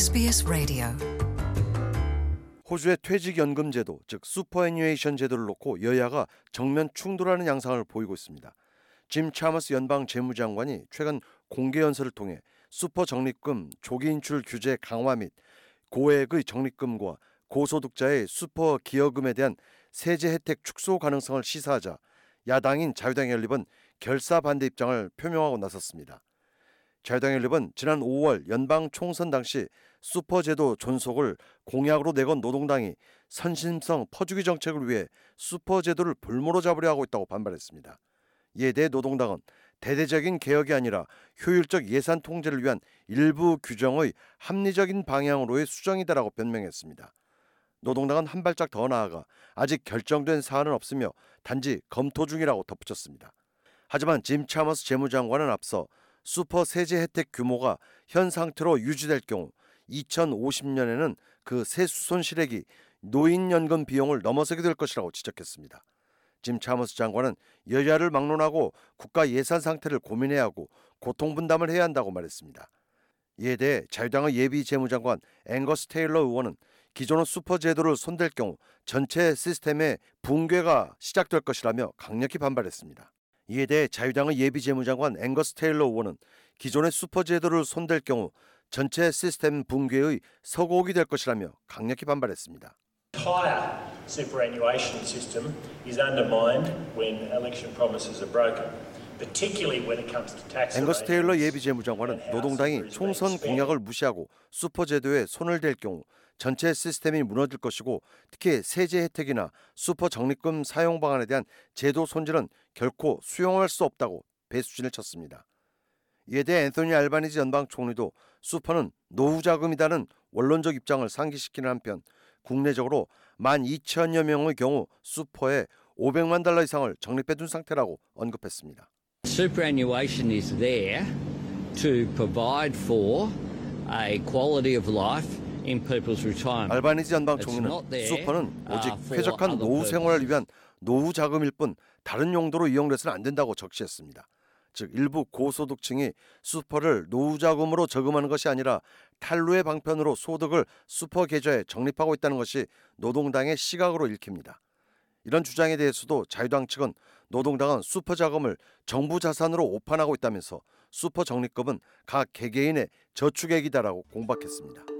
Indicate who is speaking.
Speaker 1: SBS Radio.
Speaker 2: 호주의 퇴직연금 제도, 즉 superannuation 제도를 놓고 여야가 정면 충돌하는 양상을 보이고 있습니다. 짐 차머스 연방 재무장관이 최근 공개 연설을 통해 슈퍼 적립금 조기 인출 규제 강화 및 고액의 적립금과 고소득자의 슈퍼 기여금에 대한 세제 혜택 축소 가능성을 시사하자 야당인 자유당 연립은 결사 반대 입장을 표명하고 나섰습니다. 자유당 연립은 지난 5월 연방 총선 당시 슈퍼제도 존속을 공약으로 내건 노동당이 선심성 퍼주기 정책을 위해 슈퍼제도를 볼모로 잡으려 하고 있다고 반발했습니다. 이에 대해 노동당은 대대적인 개혁이 아니라 효율적 예산 통제를 위한 일부 규정의 합리적인 방향으로의 수정이다라고 변명했습니다. 노동당은 한 발짝 더 나아가 아직 결정된 사안은 없으며 단지 검토 중이라고 덧붙였습니다. 하지만 짐 차머스 재무장관은 앞서 슈퍼 세제 혜택 규모가 현 상태로 유지될 경우 2050년에는 그 세수 손실액이 노인연금 비용을 넘어서게 될 것이라고 지적했습니다. 짐 차머스 장관은 여야를 막론하고 국가 예산 상태를 고민해야 하고 고통 분담을 해야 한다고 말했습니다. 이에 대해 자유당의 예비 재무장관 앵거스 테일러 의원은 기존의 슈퍼 제도를 손댈 경우 전체 시스템의 붕괴가 시작될 것이라며 강력히 반발했습니다. 이에 대해 자유당의 예비 재무장관 앵거스 테일러 의원은 기존의 슈퍼 제도를 손댈 경우 전체 시스템 붕괴의 서곡이 될 것이라며 강력히 반발했습니다.
Speaker 3: entire superannuation system is undermined when election promises are broken. particularly when it comes to tax
Speaker 2: 앵거스 테일러
Speaker 3: arrangements
Speaker 2: 예비 재무장관은
Speaker 3: and how
Speaker 2: 노동당이 총선. 공약을 무시하고 슈퍼 제도에 손을 댈 경우 전체 시스템이 무너질 것이고 특히 세제 혜택이나 슈퍼 적립금 사용 방안에 대한 제도 손질은 결코 수용할 수 없다고 배수진을 쳤습니다. 이에 대해 앤소니 알바니지 연방 총리도 슈퍼는 노후 자금이다는 원론적 입장을 상기시키는 한편 국내적으로 12,000여 명의 경우 슈퍼에 500만 달러 이상을 적립해 둔 상태라고 언급했습니다.
Speaker 4: Superannuation is there to provide for a quality of life.
Speaker 2: 알바니지 연방 총리는
Speaker 4: uh,
Speaker 2: 오직 쾌적한 노후 생활을. 위한 노후 자금일 뿐 다른 용도로 이용돼서는 안 된다고 적시했습니다. 즉 일부 고소득층이 슈퍼를 노후 자금으로 저금하는 것이 아니라 탈루의 방편으로 소득을 슈퍼 계좌에 적립하고 있다는 것이 노동당의 시각으로 읽힙니다. 이런 주장에 대해서도 자유당 측은 노동당은 슈퍼 자금을 정부 자산으로 오판하고 있다면서 슈퍼 적립금은 각 개개인의 저축액이다라고 공박했습니다.